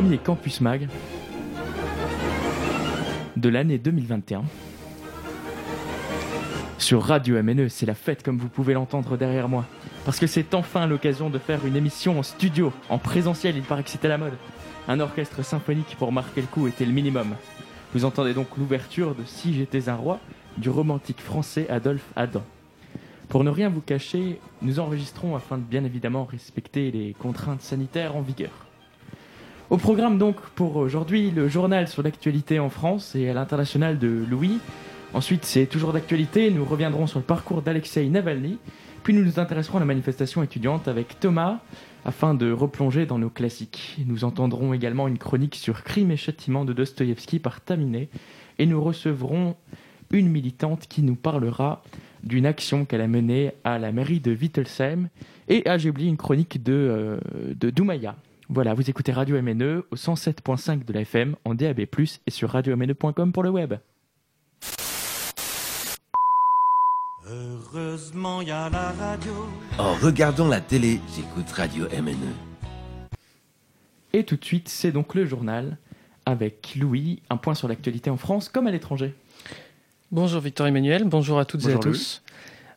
premier Campus Mag de l'année 2021. Sur Radio MNE, c'est la fête comme vous pouvez l'entendre derrière moi. Parce que c'est enfin l'occasion de faire une émission en studio, en présentiel, il paraît que c'était la mode. Un orchestre symphonique pour marquer le coup était le minimum. Vous entendez donc l'ouverture de Si j'étais un roi du romantique français Adolphe Adam. Pour ne rien vous cacher, nous enregistrons afin de bien évidemment respecter les contraintes sanitaires en vigueur. Au programme donc pour aujourd'hui, le journal sur l'actualité en France et à l'international de Louis. Ensuite, c'est toujours d'actualité, nous reviendrons sur le parcours d'Alexei Navalny. Puis nous nous intéresserons à la manifestation étudiante avec Thomas afin de replonger dans nos classiques. Nous entendrons également une chronique sur Crime et châtiment de Dostoïevski par Taminé et nous recevrons une militante qui nous parlera d'une action qu'elle a menée à la mairie de Wittelsheim et à j'ai oublié une chronique de, euh, de Doumaya. Voilà, vous écoutez Radio MNE au 107.5 de la FM en DAB+, et sur radiomne.com pour le web. Heureusement, y a la radio. En regardant la télé, j'écoute Radio MNE. Et tout de suite, c'est donc le journal avec Louis, un point sur l'actualité en France comme à l'étranger. Bonjour Victor Emmanuel, bonjour à toutes et à tous.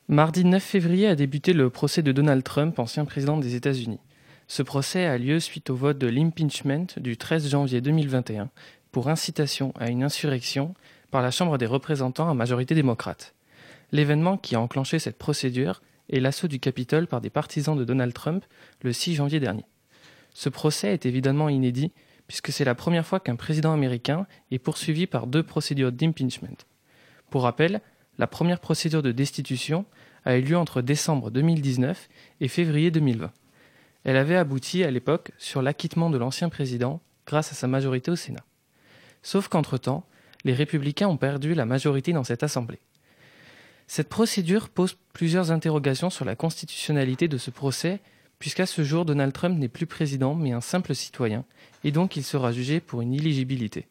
Mardi 9 février a débuté le procès de Donald Trump, ancien président des États-Unis. Ce procès a lieu suite au vote de l'impeachment du 13 janvier 2021 pour incitation à une insurrection par la Chambre des représentants à majorité démocrate. L'événement qui a enclenché cette procédure est l'assaut du Capitole par des partisans de Donald Trump le 6 janvier dernier. Ce procès est évidemment inédit puisque c'est la première fois qu'un président américain est poursuivi par deux procédures d'impeachment. Pour rappel, la première procédure de destitution a eu lieu entre décembre 2019 et février 2020. Elle avait abouti à l'époque sur l'acquittement de l'ancien président grâce à sa majorité au Sénat. Sauf qu'entre-temps, les républicains ont perdu la majorité dans cette Assemblée. Cette procédure pose plusieurs interrogations sur la constitutionnalité de ce procès, puisqu'à ce jour, Donald Trump n'est plus président mais un simple citoyen, et donc il sera jugé pour une illigibilité.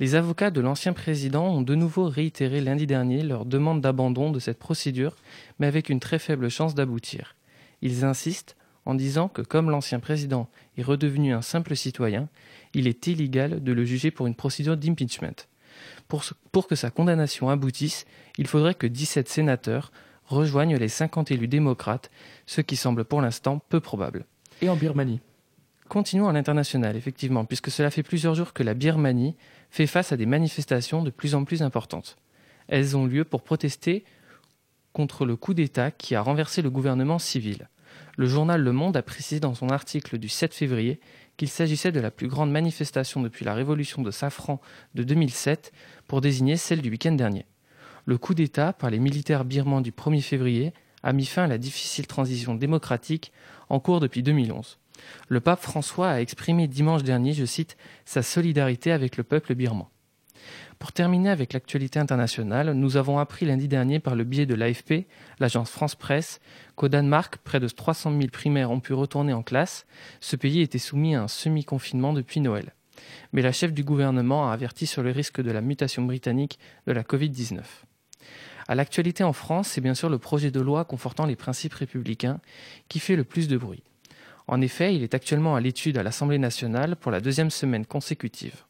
Les avocats de l'ancien président ont de nouveau réitéré lundi dernier leur demande d'abandon de cette procédure, mais avec une très faible chance d'aboutir. Ils insistent en disant que comme l'ancien président est redevenu un simple citoyen, il est illégal de le juger pour une procédure d'impeachment. Pour, que sa condamnation aboutisse, il faudrait que 17 sénateurs rejoignent les 50 élus démocrates, ce qui semble pour l'instant peu probable. Et en Birmanie. Continuons à l'international, effectivement, puisque cela fait plusieurs jours que la Birmanie fait face à des manifestations de plus en plus importantes. Elles ont lieu pour protester contre le coup d'État qui a renversé le gouvernement civil. Le journal Le Monde a précisé dans son article du 7 février qu'il s'agissait de la plus grande manifestation depuis la révolution de Safran de 2007 pour désigner celle du week-end dernier. Le coup d'État par les militaires birmans du 1er février a mis fin à la difficile transition démocratique en cours depuis 2011. Le pape François a exprimé dimanche dernier, je cite, sa solidarité avec le peuple birman. Pour terminer avec l'actualité internationale, nous avons appris lundi dernier par le biais de l'AFP, l'agence France Presse, qu'au Danemark, près de 300 000 primaires ont pu retourner en classe. Ce pays était soumis à un semi-confinement depuis Noël. Mais la chef du gouvernement a averti sur le risque de la mutation britannique de la Covid-19. À l'actualité en France, c'est bien sûr le projet de loi confortant les principes républicains qui fait le plus de bruit. En effet, il est actuellement à l'étude à l'Assemblée nationale pour la deuxième semaine consécutive.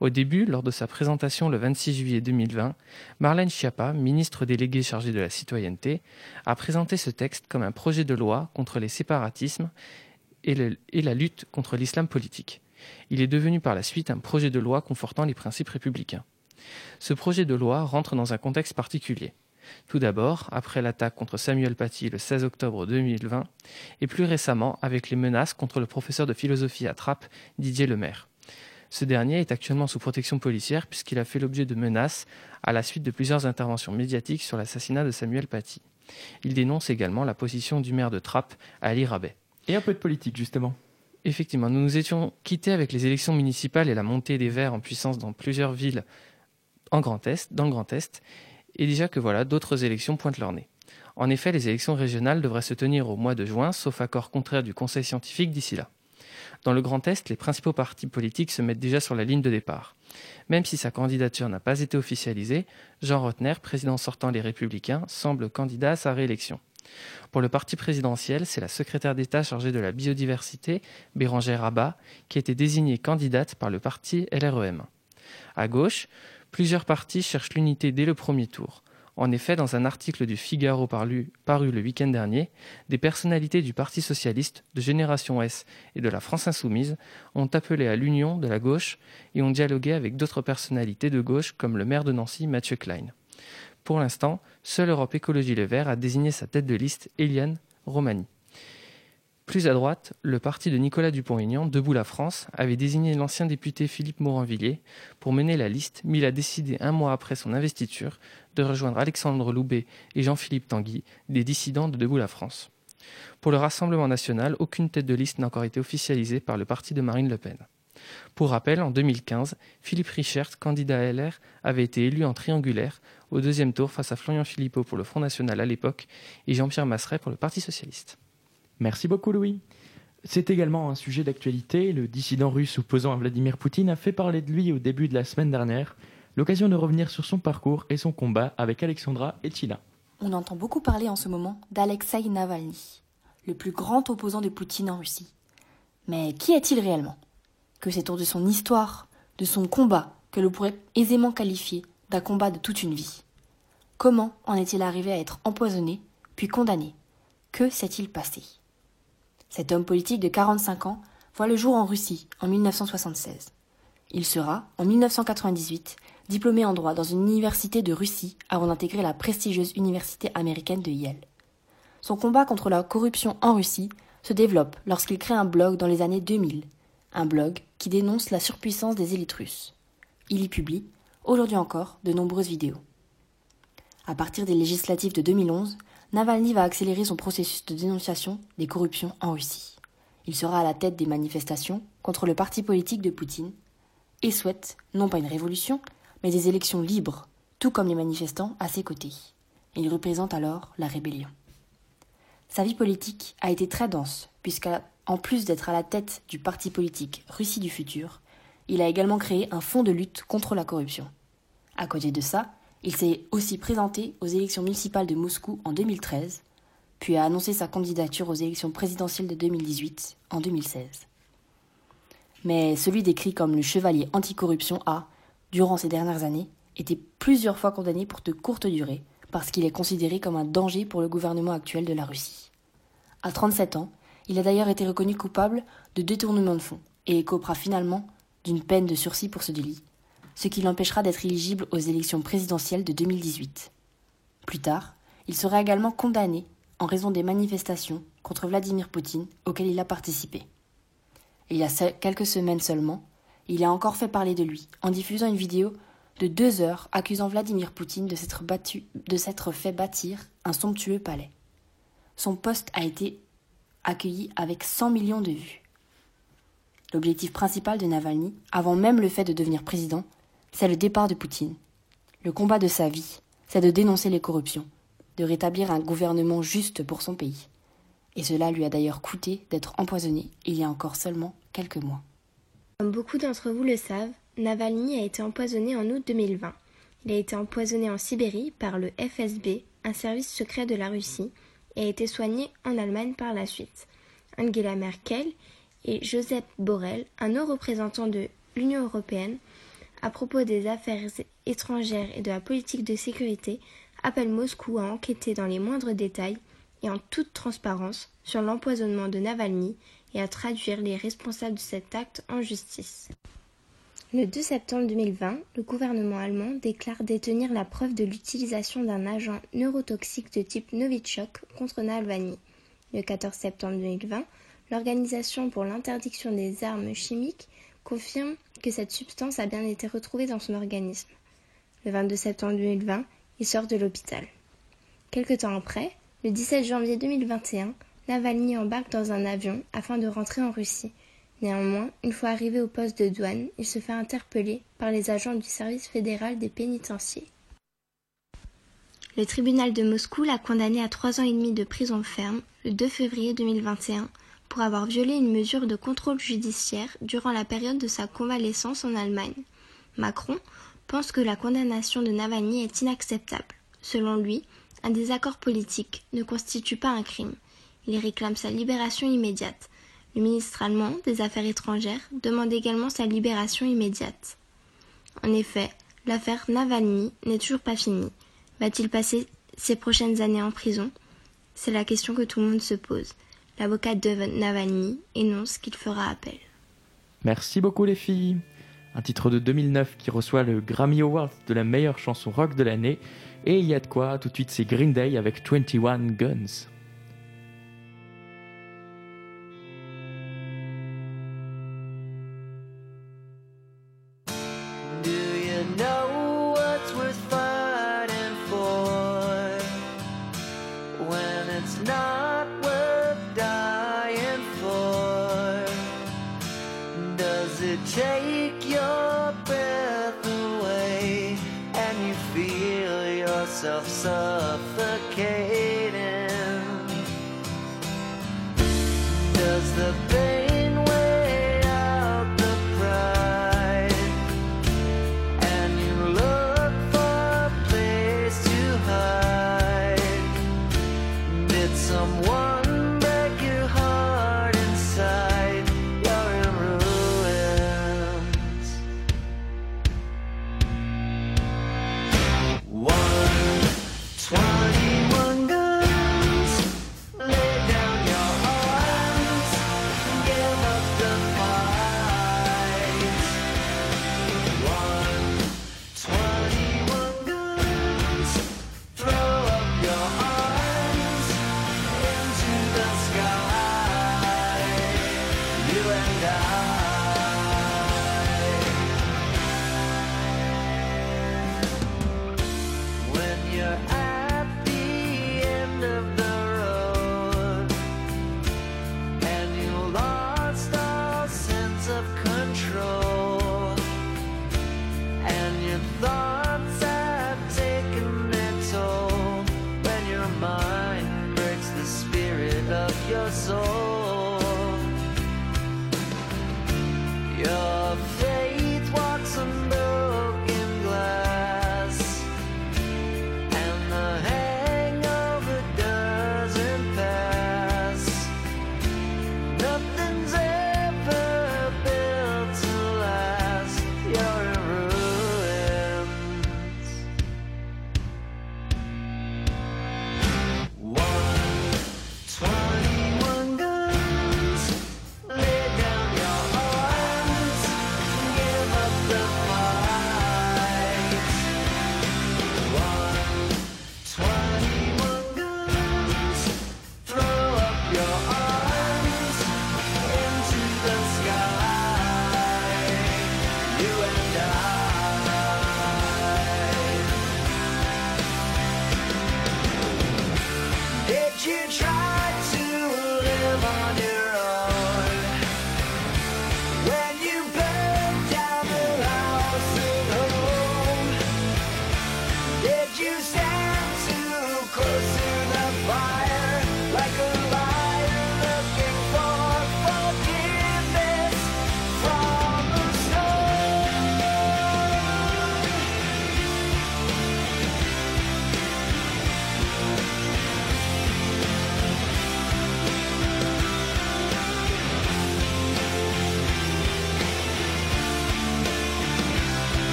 Au début, lors de sa présentation le 26 juillet 2020, Marlène Schiappa, ministre déléguée chargée de la citoyenneté, a présenté ce texte comme un projet de loi contre les séparatismes et, la lutte contre l'islam politique. Il est devenu par la suite un projet de loi confortant les principes républicains. Ce projet de loi rentre dans un contexte particulier. Tout d'abord, après l'attaque contre Samuel Paty le 16 octobre 2020, et plus récemment avec les menaces contre le professeur de philosophie à Trappes, Didier Lemaire. Ce dernier est actuellement sous protection policière puisqu'il a fait l'objet de menaces à la suite de plusieurs interventions médiatiques sur l'assassinat de Samuel Paty. Il dénonce également la position du maire de Trappes, Ali Rabet. Et un peu de politique, justement. Effectivement, nous nous étions quittés avec les élections municipales et la montée des Verts en puissance dans plusieurs villes en Grand Est, dans le Grand Est, et déjà que voilà, d'autres élections pointent leur nez. En effet, les élections régionales devraient se tenir au mois de juin, sauf accord contraire du Conseil scientifique d'ici là. Dans le Grand Est, les principaux partis politiques se mettent déjà sur la ligne de départ. Même si sa candidature n'a pas été officialisée, Jean Rotner, président sortant Les Républicains, semble candidat à sa réélection. Pour le parti présidentiel, c'est la secrétaire d'État chargée de la biodiversité, Bérangère Rabat, qui a été désignée candidate par le parti LREM. À gauche, plusieurs partis cherchent l'unité dès le premier tour. En effet, dans un article du Figaro paru, le week-end dernier, des personnalités du Parti socialiste, de Génération S et de la France insoumise ont appelé à l'union de la gauche et ont dialogué avec d'autres personnalités de gauche comme le maire de Nancy, Mathieu Klein. Pour l'instant, seule Europe Écologie Les Verts a désigné sa tête de liste, Eliane Romani. Plus à droite, le parti de Nicolas Dupont-Aignan, Debout la France, avait désigné l'ancien député Philippe Moranvilliers pour mener la liste, mais il a décidé un mois après son investiture de rejoindre Alexandre Loubet et Jean-Philippe Tanguy, des dissidents de Debout la France. Pour le Rassemblement national, aucune tête de liste n'a encore été officialisée par le parti de Marine Le Pen. Pour rappel, en 2015, Philippe Richert, candidat LR, avait été élu en triangulaire au deuxième tour face à Florian Philippot pour le Front National à l'époque et Jean-Pierre Masseret pour le Parti Socialiste. Merci beaucoup Louis. C'est également un sujet d'actualité. Le dissident russe opposant à Vladimir Poutine a fait parler de lui au début de la semaine dernière. L'occasion de revenir sur son parcours et son combat avec Alexandra et Tila. On entend beaucoup parler en ce moment d'Alexei Navalny, le plus grand opposant de Poutine en Russie. Mais qui est-il réellement? Que sait-on de son histoire, de son combat, que l'on pourrait aisément qualifier d'un combat de toute une vie? Comment en est-il arrivé à être empoisonné, puis condamné? Que s'est-il passé? Cet homme politique de 45 ans voit le jour en Russie en 1976. Il sera, en 1998, diplômé en droit dans une université de Russie avant d'intégrer la prestigieuse université américaine de Yale. Son combat contre la corruption en Russie se développe lorsqu'il crée un blog dans les années 2000, un blog qui dénonce la surpuissance des élites russes. Il y publie, aujourd'hui encore, de nombreuses vidéos. À partir des législatives de 2011, Navalny va accélérer son processus de dénonciation des corruptions en Russie. Il sera à la tête des manifestations contre le parti politique de Poutine et souhaite non pas une révolution, mais des élections libres, tout comme les manifestants à ses côtés. Il représente alors la rébellion. Sa vie politique a été très dense, puisqu'en plus d'être à la tête du parti politique Russie du futur, il a également créé un fonds de lutte contre la corruption. À côté de ça, il s'est aussi présenté aux élections municipales de Moscou en 2013, puis a annoncé sa candidature aux élections présidentielles de 2018 en 2016. Mais celui décrit comme le chevalier anticorruption a, durant ces dernières années, été plusieurs fois condamné pour de courtes durées parce qu'il est considéré comme un danger pour le gouvernement actuel de la Russie. À 37 ans, il a d'ailleurs été reconnu coupable de détournement de fonds et écopera finalement d'une peine de sursis pour ce délit, ce qui l'empêchera d'être éligible aux élections présidentielles de 2018. Plus tard, il sera également condamné en raison des manifestations contre Vladimir Poutine auxquelles il a participé. il y a quelques semaines seulement, il a encore fait parler de lui en diffusant une vidéo de deux heures accusant Vladimir Poutine de s'être, fait bâtir un somptueux palais. Son poste a été accueilli avec 100 millions de vues. L'objectif principal de Navalny, avant même le fait de devenir président, c'est le départ de Poutine. Le combat de sa vie, c'est de dénoncer les corruptions, de rétablir un gouvernement juste pour son pays. Et cela lui a d'ailleurs coûté d'être empoisonné il y a encore seulement quelques mois. Comme beaucoup d'entre vous le savent, Navalny a été empoisonné en août 2020. Il a été empoisonné en Sibérie par le FSB, un service secret de la Russie, et a été soigné en Allemagne par la suite. Angela Merkel et Joseph Borrell, un haut représentant de l'Union européenne, à propos des affaires étrangères et de la politique de sécurité appelle Moscou à enquêter dans les moindres détails et en toute transparence sur l'empoisonnement de Navalny et à traduire les responsables de cet acte en justice. Le 2 septembre 2020, le gouvernement allemand déclare détenir la preuve de l'utilisation d'un agent neurotoxique de type Novichok contre Navalny. Le 14 septembre 2020, l'Organisation pour l'interdiction des armes chimiques confirme que cette substance a bien été retrouvée dans son organisme. Le 22 septembre 2020, il sort de l'hôpital. Quelque temps après, le 17 janvier 2021, Navalny embarque dans un avion afin de rentrer en Russie. Néanmoins, une fois arrivé au poste de douane, il se fait interpeller par les agents du service fédéral des pénitenciers. Le tribunal de Moscou l'a condamné à trois ans et demi de prison ferme le 2 février 2021 pour avoir violé une mesure de contrôle judiciaire durant la période de sa convalescence en Allemagne. Macron pense que la condamnation de Navalny est inacceptable. Selon lui, Un désaccord politique ne constitue pas un crime. Il réclame sa libération immédiate. Le ministre allemand des Affaires étrangères demande également sa libération immédiate. En effet, l'affaire Navalny n'est toujours pas finie. Va-t-il passer ses prochaines années en prison? C'est la question que tout le monde se pose. L'avocat de Navalny énonce qu'il fera appel. Merci beaucoup les filles. Un titre de 2009 qui reçoit le Grammy Award de la meilleure chanson rock de l'année. Et il y a de quoi, tout de suite c'est Green Day avec 21 Guns.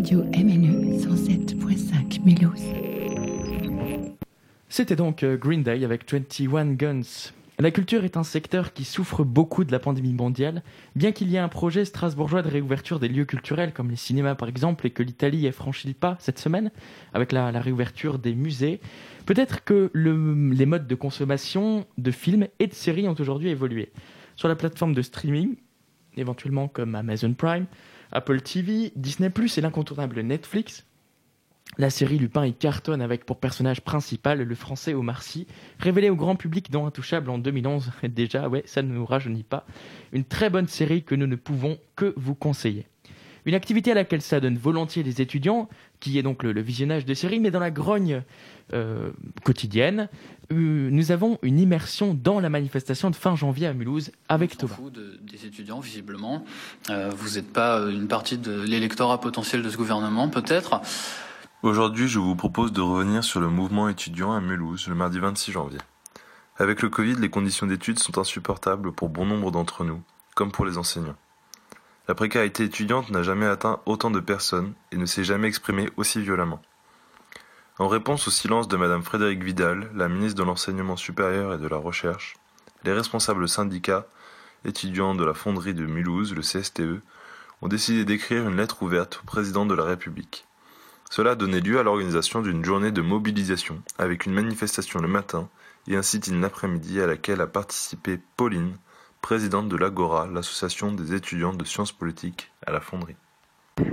Radio MNE 107.5 Mulhouse. C'était donc euh, Green Day avec 21 Guns. La culture est un secteur qui souffre beaucoup de la pandémie mondiale, bien qu'il y ait un projet strasbourgeois de réouverture des lieux culturels comme les cinémas par exemple et que l'Italie ait franchi le pas cette semaine avec la, réouverture des musées. Peut-être que le- les modes de consommation de films et de séries ont aujourd'hui évolué. Sur la plateforme de streaming, éventuellement comme Amazon Prime, Apple TV, Disney+, et l'incontournable Netflix, la série Lupin y cartonne avec pour personnage principal le français Omar Sy, révélé au grand public dans Intouchable en 2011. Et Déjà, ouais, ça ne nous rajeunit pas. Une très bonne série que nous ne pouvons que vous conseiller. Une activité à laquelle s'adonnent volontiers les étudiants, qui est donc le, le visionnage de séries, mais dans la grogne euh, quotidienne, euh, nous avons une immersion dans la manifestation de fin janvier à Mulhouse avec Thomas. de- des étudiants, visiblement. Euh, vous n'êtes pas une partie de l'électorat potentiel de ce gouvernement, peut-être? Aujourd'hui, je vous propose de revenir sur le mouvement étudiant à Mulhouse le mardi 26 janvier. Avec le Covid, les conditions d'études sont insupportables pour bon nombre d'entre nous, comme pour les enseignants. La précarité étudiante n'a jamais atteint autant de personnes et ne s'est jamais exprimée aussi violemment. En réponse au silence de Madame Frédérique Vidal, la ministre de l'Enseignement supérieur et de la Recherche, les responsables syndicats, étudiants de la fonderie de Mulhouse, le CSTE, ont décidé d'écrire une lettre ouverte au président de la République. Cela a donné lieu à l'organisation d'une journée de mobilisation avec une manifestation le matin et un sit-in l'après-midi à laquelle a participé Pauline, présidente de l'Agora, l'association des étudiants de sciences politiques à la fonderie.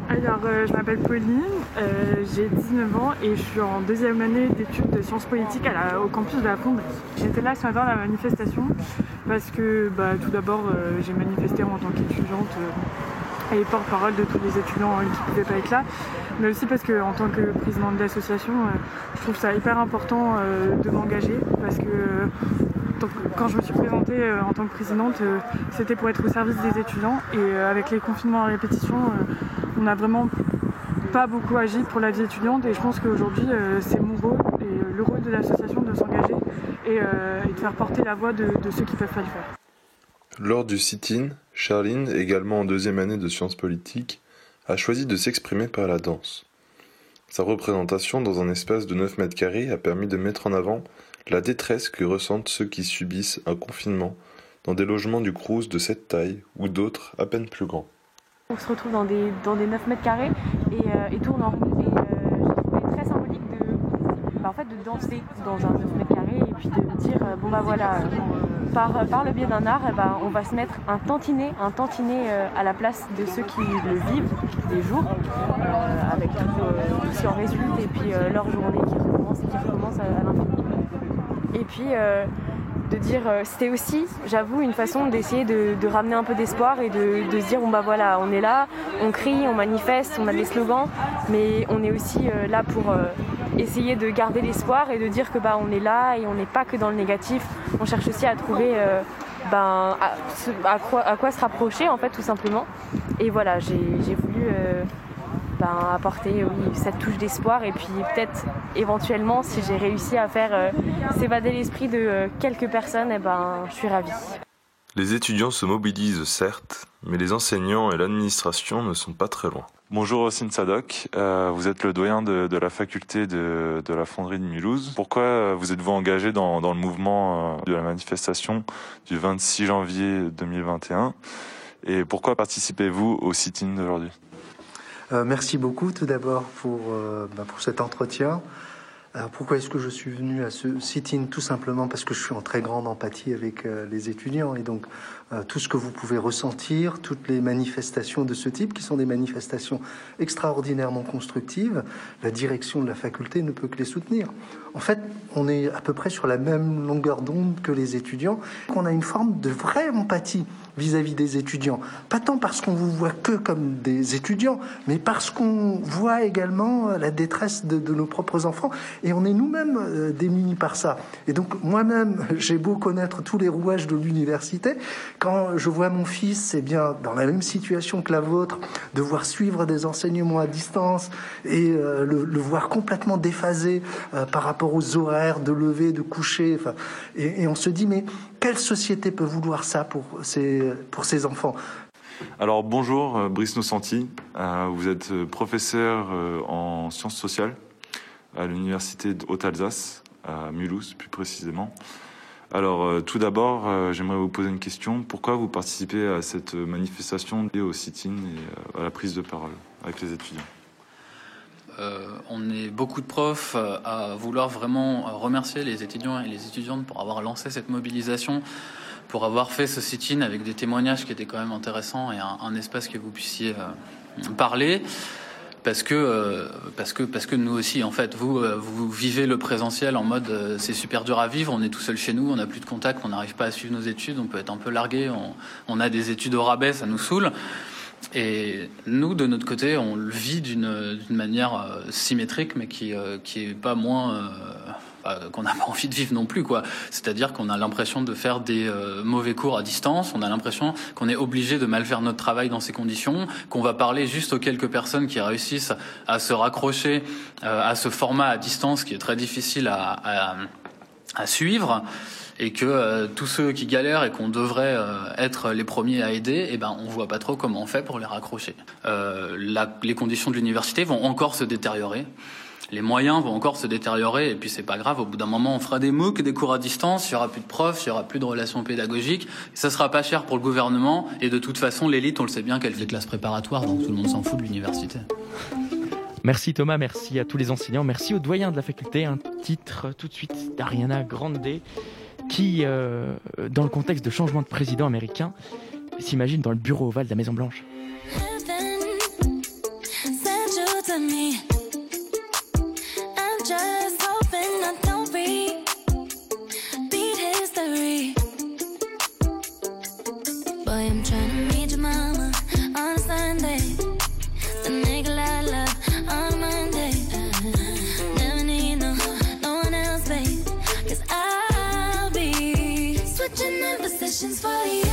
Alors, euh, je m'appelle Pauline, euh, j'ai 19 ans et je suis en deuxième année d'études de sciences politiques au campus de la Fonderie. J'étais là ce matin à la manifestation parce que bah, tout d'abord, euh, j'ai manifesté en tant qu'étudiante et porte-parole de tous les étudiants qui ne pouvaient pas être là, mais aussi parce que en tant que présidente de l'association, je trouve ça hyper important de m'engager parce que quand je me suis présentée euh, en tant que présidente, euh, c'était pour être au service des étudiants et euh, avec les confinements à répétition, on n'a vraiment pas beaucoup agi pour la vie étudiante et je pense qu'aujourd'hui c'est mon rôle et le rôle de l'association de s'engager et, de faire porter la voix de, de ceux qui peuvent pas le faire. Lors du sit-in, Charline, également en deuxième année de sciences politiques, a choisi de s'exprimer par la danse. Sa représentation dans un espace de 9 mètres carrés a permis de mettre en avant la détresse que ressentent ceux qui subissent un confinement dans des logements du Crous de cette taille ou d'autres à peine plus grands. On se retrouve dans des, dans des 9 mètres carrés et, euh, et tourne en rond. Et euh, trouvé très symbolique de, bah, en fait, de danser dans un 9 mètres carrés et puis de dire euh, bon bah voilà, par, par le biais d'un art, ben, on va se mettre un tantinet, un tantinet euh, à la place de ceux qui le vivent des jours, euh, avec tout, ce qui en résulte et puis leur journée qui recommence et qui recommence à, à l'infini. Et puis euh, de dire, euh, c'était aussi, j'avoue, une façon d'essayer de, ramener un peu d'espoir et de, se dire, bon bah voilà, on est là, on crie, on manifeste, on a des slogans, mais on est aussi euh, là pour essayer de garder l'espoir et de dire que bah on est là et on n'est pas que dans le négatif. On cherche aussi à trouver ben, à, quoi, se rapprocher en fait tout simplement. Et voilà, j'ai voulu ben, apporter oui, cette touche d'espoir et puis peut-être éventuellement si j'ai réussi à faire euh, s'évader l'esprit de euh, quelques personnes, eh ben, je suis ravie. Les étudiants se mobilisent certes, mais les enseignants et l'administration ne sont pas très loin. Bonjour Ossine Sadok, Euh, vous êtes le doyen de, de la faculté de, de la fonderie de Mulhouse. Pourquoi vous êtes-vous engagé dans, dans le mouvement de la manifestation du 26 janvier 2021 et pourquoi participez-vous au sit-in d'aujourd'hui? Euh, merci beaucoup tout d'abord pour, euh, bah, pour cet entretien. Alors pourquoi est-ce que je suis venu à ce sit-in Tout simplement parce que je suis en très grande empathie avec euh, les étudiants et donc tout ce que vous pouvez ressentir, toutes les manifestations de ce type qui sont des manifestations extraordinairement constructives, la direction de la faculté ne peut que les soutenir. En fait, on est à peu près sur la même longueur d'onde que les étudiants. On a une forme de vraie empathie vis-à-vis des étudiants. Pas tant parce qu'on vous voit que comme des étudiants, mais parce qu'on voit également euh, la détresse de, nos propres enfants et on est nous-mêmes euh, démunis par ça. Et donc moi-même, j'ai beau connaître tous les rouages de l'université, quand je vois mon fils, c'est bien dans la même situation que la vôtre, devoir suivre des enseignements à distance et euh, le, voir complètement déphasé par rapport aux horaires de lever, de coucher. Et on se dit, mais quelle société peut vouloir ça pour ces, pour ces enfants Alors bonjour euh, Brice Nocenti, Euh, vous êtes euh, professeur en sciences sociales à l'université Haute-Alsace, à Mulhouse plus précisément. Alors tout d'abord, j'aimerais vous poser une question. Pourquoi vous participez à cette manifestation et au sit-in et à la prise de parole avec les étudiants? Euh, on est beaucoup de profs à vouloir vraiment remercier les étudiants et les étudiantes pour avoir lancé cette mobilisation, pour avoir fait ce sit-in avec des témoignages qui étaient quand même intéressants et un, espace que vous puissiez euh, parler. Parce que, euh, parce que, parce que nous aussi, en fait, vous, euh, vous vivez le présentiel en mode c'est super dur à vivre, on est tout seul chez nous, on n'a plus de contact, on n'arrive pas à suivre nos études, on peut être un peu largué, on, on a des études au rabais, ça nous saoule. Et nous, de notre côté, on le vit d'une manière symétrique, mais qui, qui est pas moins euh, qu'on n'a pas envie de vivre non plus, quoi. C'est-à-dire qu'on a l'impression de faire des euh, mauvais cours à distance, on a l'impression qu'on est obligé de mal faire notre travail dans ces conditions, qu'on va parler juste aux quelques personnes qui réussissent à se raccrocher euh, à ce format à distance qui est très difficile à, suivre et que tous ceux qui galèrent et qu'on devrait être les premiers à aider, eh ben on voit pas trop comment on fait pour les raccrocher. Les conditions de l'université vont encore se détériorer. Les moyens vont encore se détériorer et puis c'est pas grave. Au bout d'un moment, on fera des MOOC, des cours à distance. Il y aura plus de profs, il y aura plus de relations pédagogiques. Et ça sera pas cher pour le gouvernement. Et de toute façon, l'élite, on le sait bien qu'elle fait des classes préparatoires, donc tout le monde s'en fout de l'université. Merci Thomas, merci à tous les enseignants, merci aux doyens de la faculté. Un titre tout de suite d'Ariana Grande qui, euh, dans le contexte de changement de président américain, s'imagine dans le bureau ovale de la Maison Blanche. Positions for you,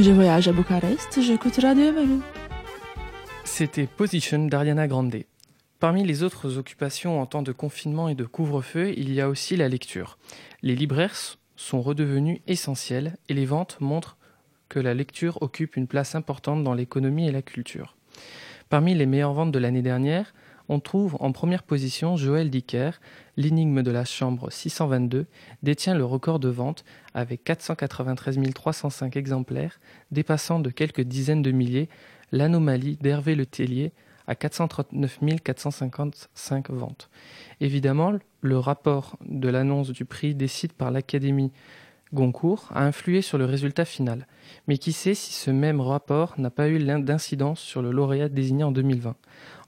Je voyage à Bucarest, j'écoute Radio. C'était Position d'Ariana Grande. Parmi les autres occupations en temps de confinement et de couvre-feu, il y a aussi la lecture. Les libraires sont redevenus essentiels et les ventes montrent que la lecture occupe une place importante dans l'économie et la culture. Parmi les meilleures ventes de l'année dernière, on trouve en première position Joël Dicker, L'énigme de la chambre 622, détient le record de vente avec 493 305 exemplaires, dépassant de quelques dizaines de milliers l'anomalie d'Hervé Le Tellier à 439 455 ventes. Évidemment, le rapport de l'annonce du prix décide par l'Académie Goncourt a influé sur le résultat final. Mais qui sait si ce même rapport n'a pas eu d'incidence sur le lauréat désigné en 2020.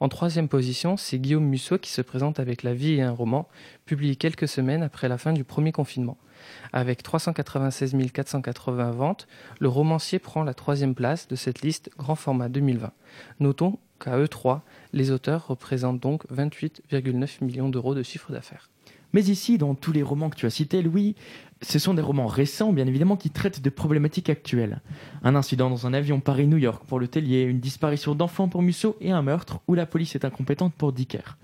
En troisième position, c'est Guillaume Musso qui se présente avec La vie et un roman, publié quelques semaines après la fin du premier confinement. Avec 396 480 ventes, le romancier prend la troisième place de cette liste grand format 2020. Notons qu'à eux trois, les auteurs représentent donc 28,9 millions d'euros de chiffre d'affaires. Mais ici, dans tous les romans que tu as cités, Louis, ce sont des romans récents, bien évidemment, qui traitent de problématiques actuelles. Un incident dans un avion Paris-New York pour le Tellier, une disparition d'enfants pour Musso et un meurtre où la police est incompétente pour Dicker.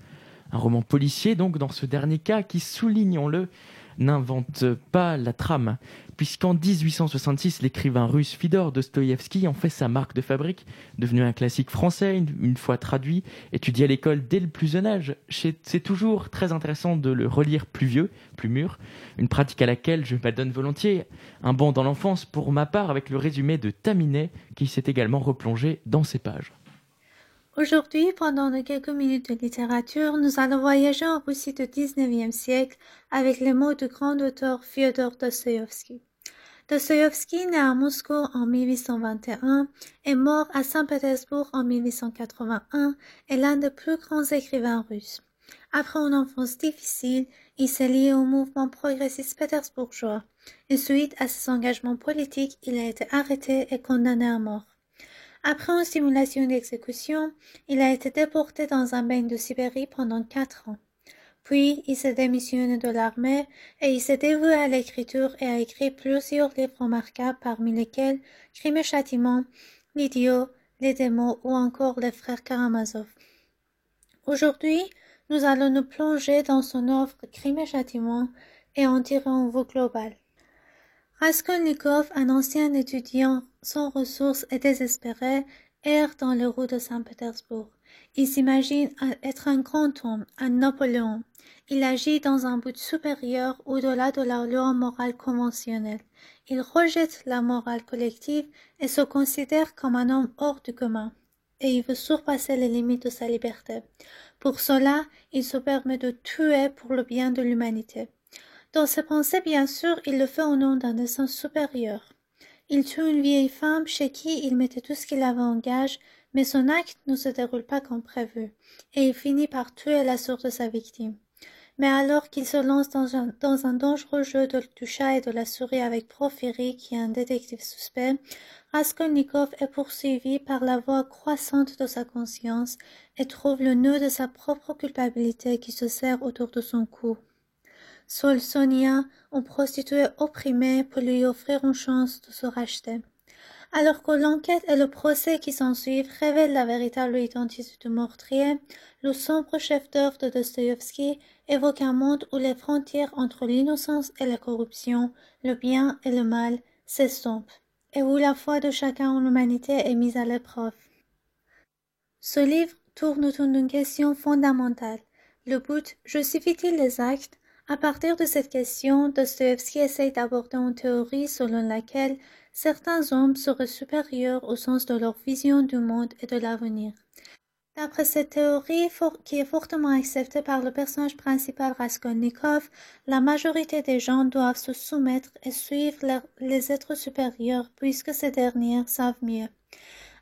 Un roman policier, donc, dans ce dernier cas, qui, soulignons-le, n'invente pas la trame, puisqu'en 1866, l'écrivain russe Fidor Dostoïevski en fait sa marque de fabrique, devenu un classique français une, fois traduit, étudié à l'école dès le plus jeune âge. C'est toujours très intéressant de le relire plus vieux, plus mûr, une pratique à laquelle je m'adonne volontiers. Un bond dans l'enfance pour ma part avec le résumé de Taminet qui s'est également replongé dans ces pages. Aujourd'hui, pendant quelques minutes de littérature, nous allons voyager en Russie du XIXe siècle avec les mots du grand auteur Fyodor Dostoïevski. Dostoïevski, né à Moscou en 1821 et mort à Saint-Pétersbourg en 1881, est l'un des plus grands écrivains russes. Après une enfance difficile, il s'est lié au mouvement progressiste pétersbourgeois. Et suite à ses engagements politiques, il a été arrêté et condamné à mort. Après une simulation d'exécution, il a été déporté dans un bain de Sibérie pendant quatre ans. Puis, il s'est démissionné de l'armée et il s'est dévoué à l'écriture et a écrit plusieurs livres remarquables parmi lesquels Crime et Châtiment, L'idiot, Les démons ou encore Les frères Karamazov. Aujourd'hui, nous allons nous plonger dans son œuvre Crime et Châtiment et en tirer un vue global. Raskolnikov, un ancien étudiant sans ressources et désespéré, erre dans les rues de Saint-Pétersbourg. Il s'imagine être un grand homme, un Napoléon. Il agit dans un but supérieur au-delà de la loi morale conventionnelle. Il rejette la morale collective et se considère comme un homme hors du commun. Et il veut surpasser les limites de sa liberté. Pour cela, il se permet de tuer pour le bien de l'humanité. Dans ses pensées, bien sûr, il le fait au nom d'un dessein supérieur. Il tue une vieille femme chez qui il mettait tout ce qu'il avait en gage, mais son acte ne se déroule pas comme prévu, et il finit par tuer la sœur de sa victime. Mais alors qu'il se lance dans un, dangereux jeu de, du chat et de la souris avec Profiri, qui est un détective suspect, Raskolnikov est poursuivi par la voix croissante de sa conscience et trouve le nœud de sa propre culpabilité qui se serre autour de son cou. Seule Sonia, une prostituée opprimée, peut lui offrir une chance de se racheter. Alors que l'enquête et le procès qui s'ensuivent révèlent la véritable identité du meurtrier, le sombre chef d'œuvre de Dostoïevski évoque un monde où les frontières entre l'innocence et la corruption, le bien et le mal s'estompent, et où la foi de chacun en l'humanité est mise à l'épreuve. Ce livre tourne autour d'une question fondamentale. Le but justifie-t-il les actes? À partir de cette question, Dostoevsky essaye d'aborder une théorie selon laquelle certains hommes seraient supérieurs au sens de leur vision du monde et de l'avenir. D'après cette théorie, qui est fortement acceptée par le personnage principal Raskolnikov, la majorité des gens doivent se soumettre et suivre les êtres supérieurs puisque ces derniers savent mieux.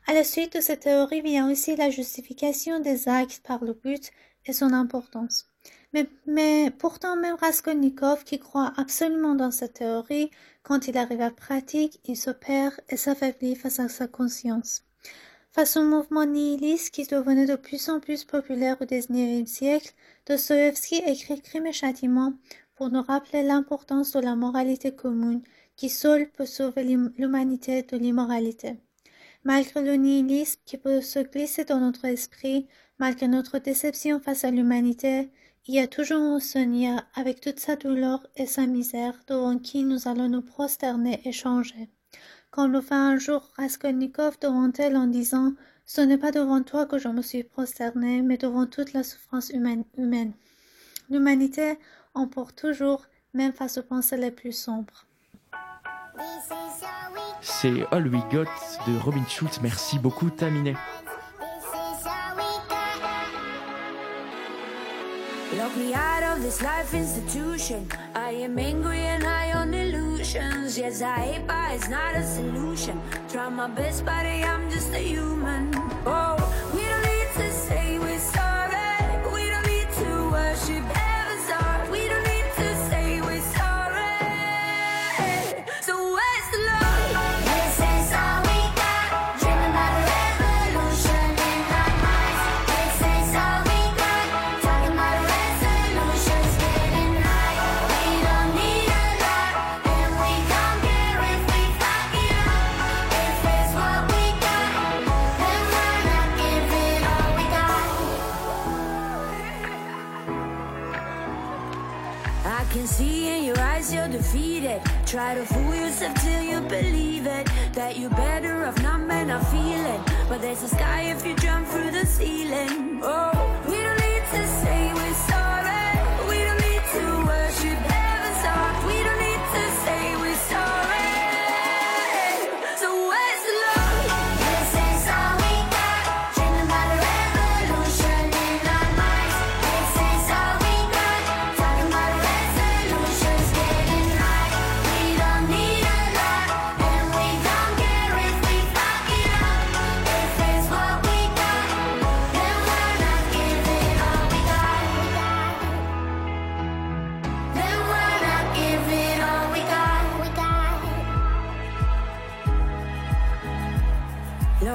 À la suite de cette théorie vient aussi la justification des actes par le but et son importance. Mais, pourtant, même Raskolnikov, qui croit absolument dans cette théorie, quand il arrive à pratique, il se perd et s'affaiblit face à sa conscience. Face au mouvement nihiliste qui devenait de plus en plus populaire au XIXe siècle, Dostoevsky écrit Crime et Châtiment pour nous rappeler l'importance de la moralité commune qui seule peut sauver l'humanité de l'immoralité. Malgré le nihilisme qui peut se glisser dans notre esprit, malgré notre déception face à l'humanité, il y a toujours un Seigneur avec toute sa douleur et sa misère devant qui nous allons nous prosterner et changer. Comme le fait un jour Raskolnikov devant elle en disant Ce n'est pas devant toi que je me suis prosterné, mais devant toute la souffrance humaine. humaine. L'humanité emporte toujours, même face aux pensées les plus sombres. C'est All We Got de Robin Schulz. Merci beaucoup, Taminé. Lock me out of this life institution. I am angry and high on illusions. Yes, I hate, but it's not a solution. Try my best, buddy, I'm just a human. Oh, Try to fool yourself till you believe it. That you're better off not man, not feeling. But there's a sky if you jump through the ceiling. Oh,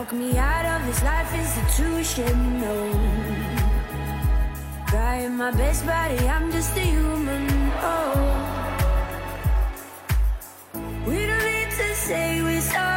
Lock me out of this life institution, no. Trying my best, buddy, I'm just a human. Oh, we don't need to say we're sorry.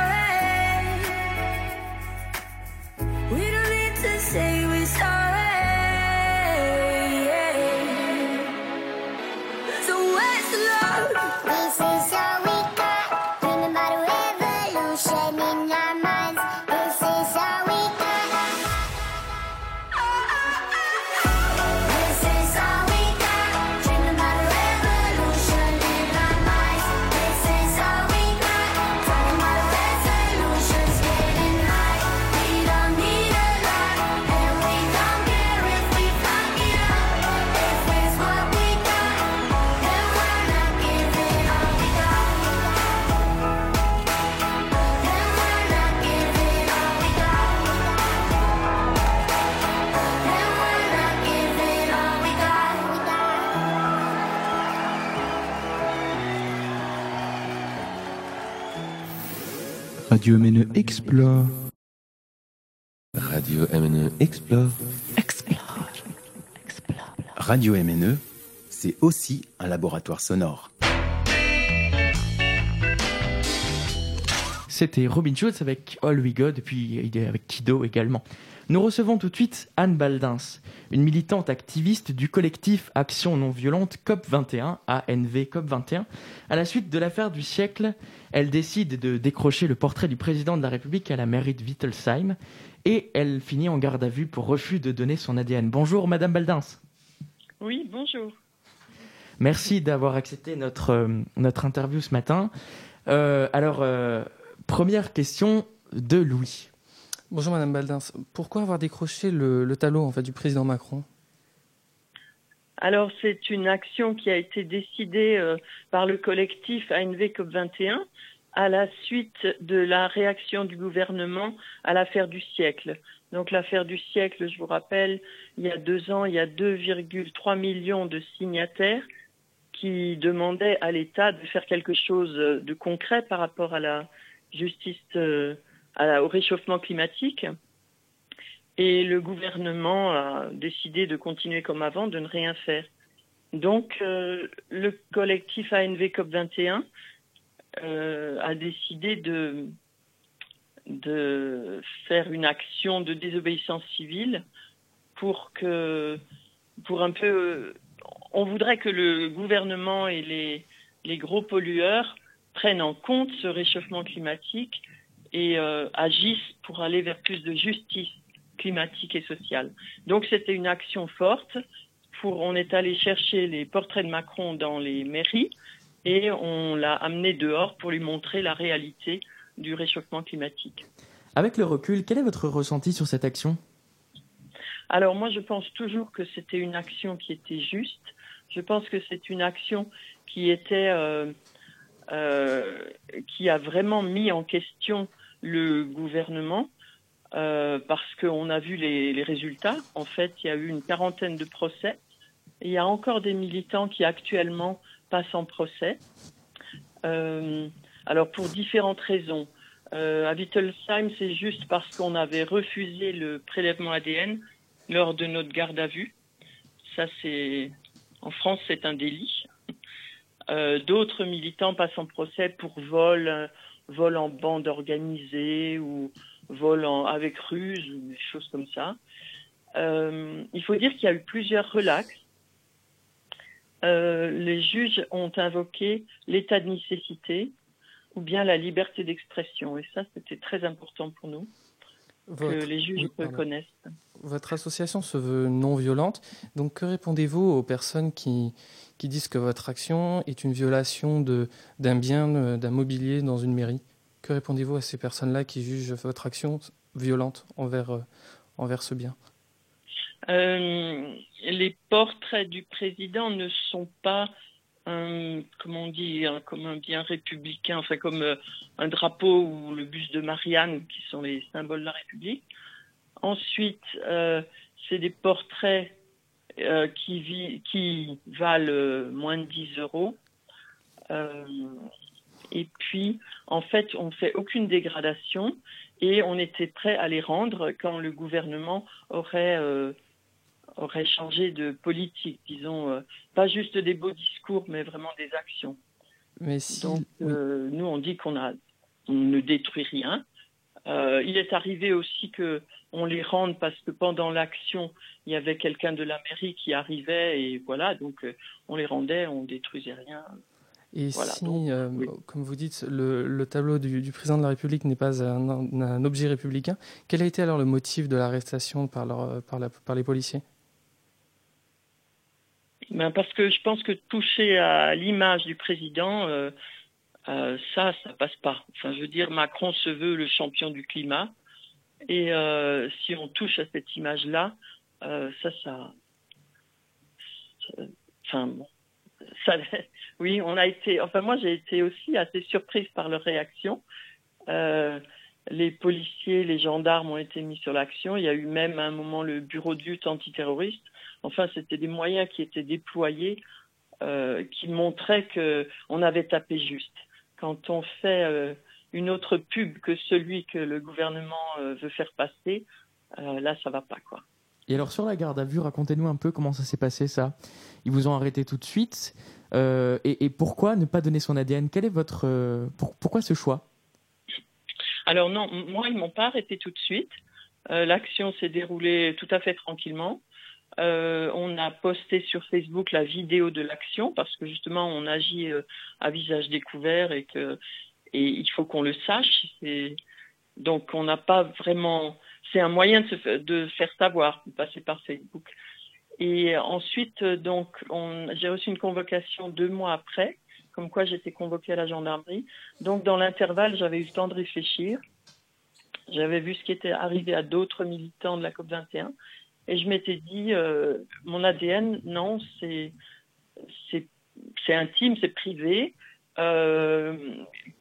Radio MNE Explore. Radio MNE Explore. Radio MNE, c'est aussi un laboratoire sonore. C'était Robin Schulz avec All We Got, et puis il est avec Kido également. Nous recevons tout de suite Anne Baldins, une militante activiste du collectif Action non violente COP21, ANV COP21. À la suite de l'affaire du siècle, elle décide de décrocher le portrait du président de la République à la mairie de Wittelsheim et elle finit en garde à vue pour refus de donner son ADN. Bonjour Madame Baldins. Oui, bonjour. Merci d'avoir accepté notre, euh, notre interview ce matin. Euh, alors, euh, première question de Louis. Bonjour Madame Baldins. Pourquoi avoir décroché le, le talon en fait, du président Macron? Alors, c'est une action qui a été décidée euh, par le collectif ANV COP21 à la suite de la réaction du gouvernement à l'affaire du siècle. Donc, l'affaire du siècle, je vous rappelle, il y a deux ans, il y a 2,3 millions de signataires qui demandaient à l'État de faire quelque chose de concret par rapport à la justice, euh, au réchauffement climatique. Et le gouvernement a décidé de continuer comme avant, de ne rien faire. Donc, euh, le collectif ANV COP21 euh, a décidé de, de faire une action de désobéissance civile pour que, pour un peu, on voudrait que le gouvernement et les, les gros pollueurs prennent en compte ce réchauffement climatique et euh, agissent pour aller vers plus de justice climatique et sociale. Donc c'était une action forte. Pour, on est allé chercher les portraits de Macron dans les mairies et on l'a amené dehors pour lui montrer la réalité du réchauffement climatique. Avec le recul, quel est votre ressenti sur cette action? Alors moi, je pense toujours que c'était une action qui était juste. Je pense que c'est une action qui était, euh, qui a vraiment mis en question le gouvernement euh, parce qu'on a vu les, les résultats. En fait, il y a eu une quarantaine de procès. Il y a encore des militants qui actuellement passent en procès. Euh, alors pour différentes raisons. Euh, à Wittelsheim, c'est juste parce qu'on avait refusé le prélèvement ADN lors de notre garde à vue. Ça, c'est en France, c'est un délit. Euh, D'autres militants passent en procès pour vol, euh, vol en bande organisée ou vol avec ruse ou des choses comme ça. Euh, il faut dire qu'il y a eu plusieurs relax. euh, les juges ont invoqué l'état de nécessité ou bien la liberté d'expression. Et ça, c'était très important pour nous, Votre- que les juges oui, reconnaissent. Votre association se veut non violente. Donc, que répondez-vous aux personnes qui, qui disent que votre action est une violation d'un bien, euh, d'un mobilier dans une mairie? Que répondez-vous à ces personnes-là qui jugent votre action violente envers, euh, envers ce bien? Euh, les portraits du président ne sont pas un, comment on dit, comme un bien républicain, enfin comme euh, un drapeau ou le buste de Marianne, qui sont les symboles de la République. Ensuite, euh, c'est des portraits euh, qui, valent moins de 10 euros. Et puis, en fait, on ne fait aucune dégradation et on était prêt à les rendre quand le gouvernement aurait, aurait changé de politique, disons, euh, pas juste des beaux discours, mais vraiment des actions. Mais si, Donc, euh, nous, on dit qu'on a, on ne détruit rien. Euh, il est arrivé aussi que on les rende parce que pendant l'action, il y avait quelqu'un de la mairie qui arrivait et voilà, donc on les rendait, on détruisait rien. Et Voilà, si, donc, euh, comme vous dites, le, le tableau du, du président de la République n'est pas un, un objet républicain, quel a été alors le motif de l'arrestation par, leur- par, la- par les policiers? Ben, parce que je pense que toucher à l'image du président, euh, euh, ça, ça passe pas. Enfin, je veux dire, Macron se veut le champion du climat, et euh, si on touche à cette image-là, euh, ça, ça, enfin bon, ça, oui, on a été, enfin moi j'ai été aussi assez surprise par leur réaction. Euh, les policiers, les gendarmes ont été mis sur l'action. Il y a eu même à un moment le bureau de lutte antiterroriste. Enfin, c'était des moyens qui étaient déployés, euh, qui montraient que on avait tapé juste. Quand on fait euh, une autre pub que celui que le gouvernement euh, veut faire passer, là, ça va pas quoi. Et alors sur la garde à vue, racontez-nous un peu comment ça s'est passé ça. Ils vous ont arrêté tout de suite. euh, et, et pourquoi ne pas donner son ADN Quel est votre euh, pour- pourquoi ce choix? Alors non, moi, ils m'ont pas arrêté tout de suite. Euh, L'action s'est déroulée tout à fait tranquillement. Euh, on a posté sur Facebook la vidéo de l'action parce que justement, on agit euh, à visage découvert et que il faut qu'on le sache. Donc, on n'a pas vraiment. C'est un moyen de, faire savoir, de passer par Facebook. Et ensuite, euh, donc, on- j'ai reçu une convocation deux mois après, comme quoi j'étais convoquée à la gendarmerie. Donc, dans l'intervalle, j'avais eu le temps de réfléchir. J'avais vu ce qui était arrivé à d'autres militants de la COP21. Et je m'étais dit, euh, mon ADN, non, c'est intime, c'est privé. Euh,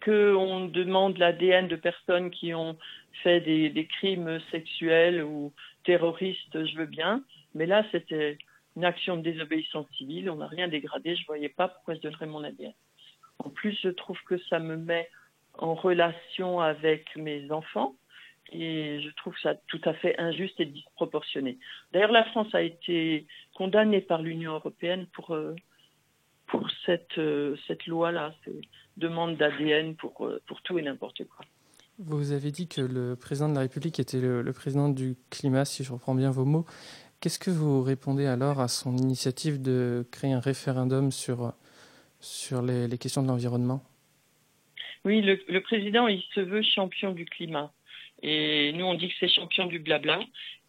qu'on demande l'ADN de personnes qui ont fait des, des crimes sexuels ou terroristes, je veux bien. Mais là, c'était une action de désobéissance civile. On n'a rien dégradé. Je voyais pas pourquoi je donnerais mon ADN. En plus, je trouve que ça me met en relation avec mes enfants et je trouve ça tout à fait injuste et disproportionné. D'ailleurs, la France a été condamnée par l'Union européenne pour, euh, pour cette, euh, cette loi-là, cette demande d'ADN pour, euh, pour tout et n'importe quoi. Vous avez dit que le président de la République était le, le président du climat, si je reprends bien vos mots. Qu'est-ce que vous répondez alors à son initiative de créer un référendum sur, sur les, les questions de l'environnement? Oui, le, le président, il se veut champion du climat. Et nous, on dit que c'est champion du blabla.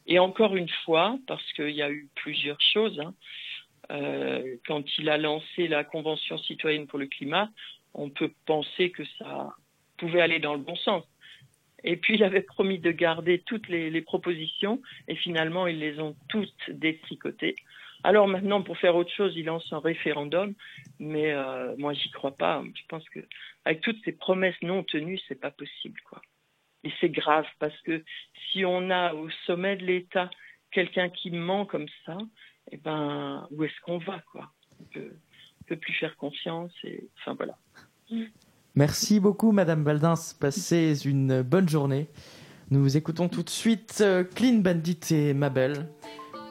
Et encore une fois, parce qu'il y a eu plusieurs choses, hein, euh, quand il a lancé la Convention citoyenne pour le climat, on peut penser que ça pouvait aller dans le bon sens. Et puis, il avait promis de garder toutes les, les propositions, et finalement, ils les ont toutes détricotées. Alors maintenant, pour faire autre chose, il lance un référendum, mais euh, moi, j'y crois pas. Je pense que avec toutes ces promesses non tenues, c'est pas possible, quoi. Et c'est grave parce que si on a au sommet de l'État quelqu'un qui ment comme ça, eh ben, où est-ce qu'on va, quoi? On peut, peut plus faire confiance et, enfin voilà. Merci beaucoup, Madame Baldins. Passez une bonne journée. Nous écoutons tout de suite euh, Clean Bandit et Mabel.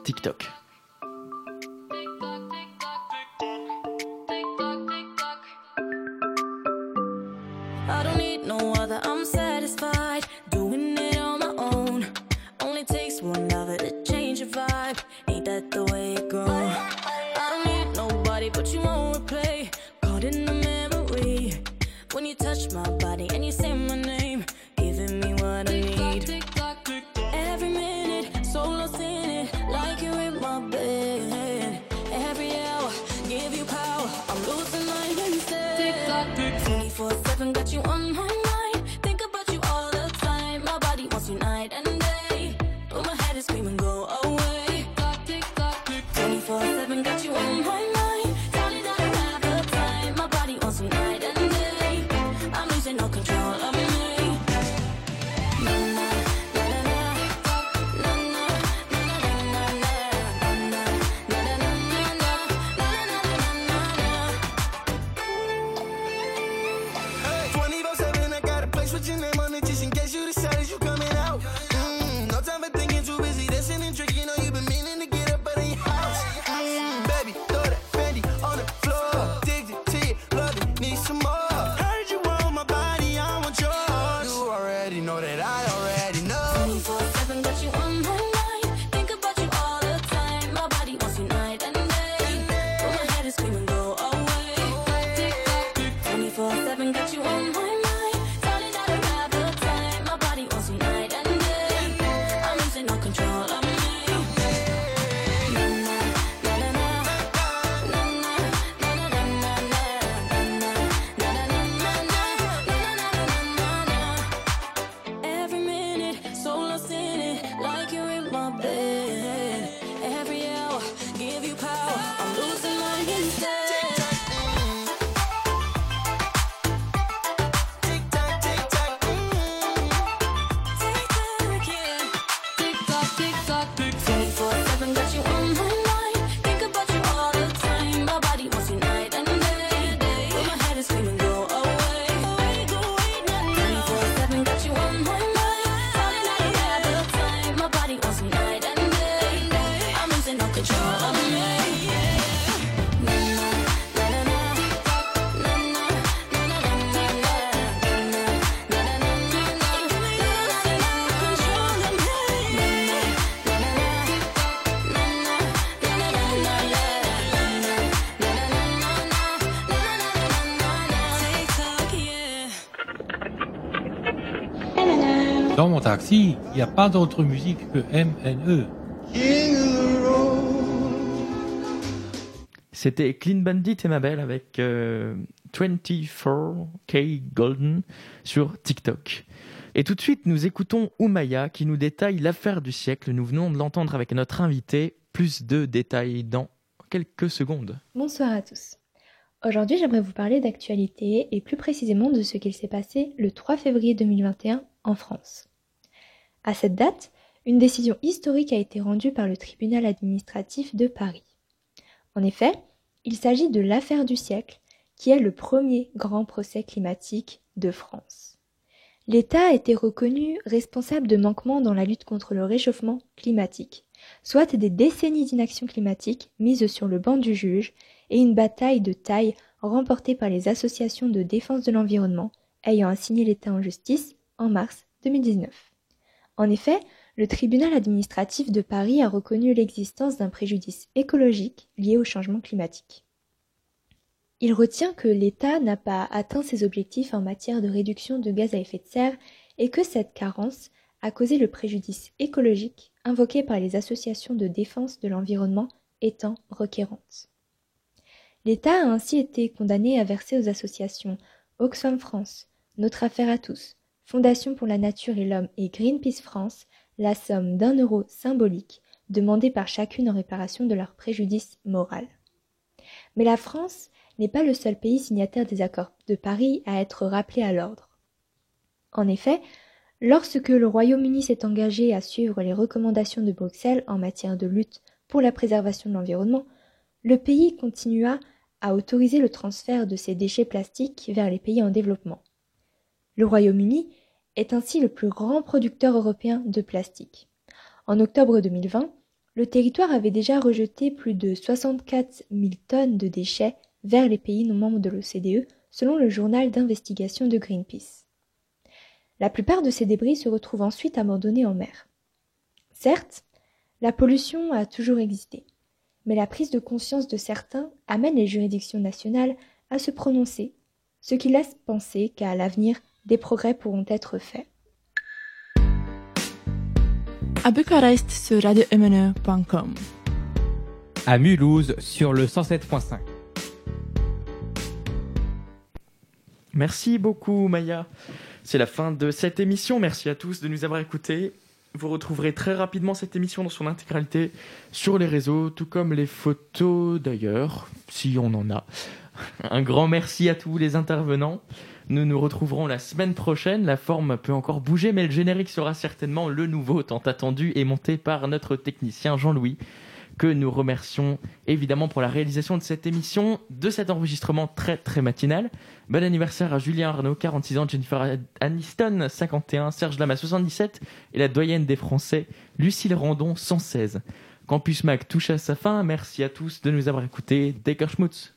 TikTok. ignorará Dans mon taxi, il n'y a pas d'autre musique que E. MNE. C'était Clean Bandit et ma belle avec euh, 24K Golden sur TikTok. Et tout de suite, nous écoutons Oumaya qui nous détaille l'affaire du siècle. Nous venons de l'entendre avec notre invité. Plus de détails dans quelques secondes. Bonsoir à tous. Aujourd'hui, j'aimerais vous parler d'actualité et plus précisément de ce qu'il s'est passé le 3 février 2021 en France. À cette date, une décision historique a été rendue par le tribunal administratif de Paris. En effet, il s'agit de l'affaire du siècle, qui est le premier grand procès climatique de France. L'État a été reconnu responsable de manquements dans la lutte contre le réchauffement climatique, soit des décennies d'inaction climatique mises sur le banc du juge et une bataille de taille remportée par les associations de défense de l'environnement ayant assigné l'État en justice en mars 2019. En effet, le tribunal administratif de Paris a reconnu l'existence d'un préjudice écologique lié au changement climatique. Il retient que l'État n'a pas atteint ses objectifs en matière de réduction de gaz à effet de serre et que cette carence a causé le préjudice écologique invoqué par les associations de défense de l'environnement étant requérantes. L'État a ainsi été condamné à verser aux associations Oxfam France, Notre Affaire à tous, Fondation pour la Nature et l'Homme et Greenpeace France la somme d'un euro symbolique demandée par chacune en réparation de leur préjudice moral. Mais la France n'est pas le seul pays signataire des accords de Paris à être rappelé à l'ordre. En effet, lorsque le Royaume-Uni s'est engagé à suivre les recommandations de Bruxelles en matière de lutte pour la préservation de l'environnement, le pays continua à autoriser le transfert de ces déchets plastiques vers les pays en développement. Le Royaume-Uni est ainsi le plus grand producteur européen de plastique. En octobre 2020, le territoire avait déjà rejeté plus de 64 000 tonnes de déchets vers les pays non membres de l'OCDE, selon le journal d'investigation de Greenpeace. La plupart de ces débris se retrouvent ensuite abandonnés en mer. Certes, la pollution a toujours existé, mais la prise de conscience de certains amène les juridictions nationales à se prononcer, ce qui laisse penser qu'à l'avenir, des progrès pourront être faits. À Bucarest sur radiomne.com. À Mulhouse sur le 107.5. Merci beaucoup Maya. C'est la fin de cette émission. Merci à tous de nous avoir écoutés. Vous retrouverez très rapidement cette émission dans son intégralité sur les réseaux, tout comme les photos d'ailleurs, si on en a. Un grand merci à tous les intervenants. Nous nous retrouverons la semaine prochaine. La forme peut encore bouger, mais le générique sera certainement le nouveau tant attendu et monté par notre technicien Jean-Louis que nous remercions évidemment pour la réalisation de cette émission, de cet enregistrement très très matinal. Bon anniversaire à Julien Arnaud, 46 ans, Jennifer Aniston, 51, Serge Lama, 77, et la doyenne des Français, Lucille Randon, 116. Campus Mac touche à sa fin. Merci à tous de nous avoir écoutés. Decker Schmutz.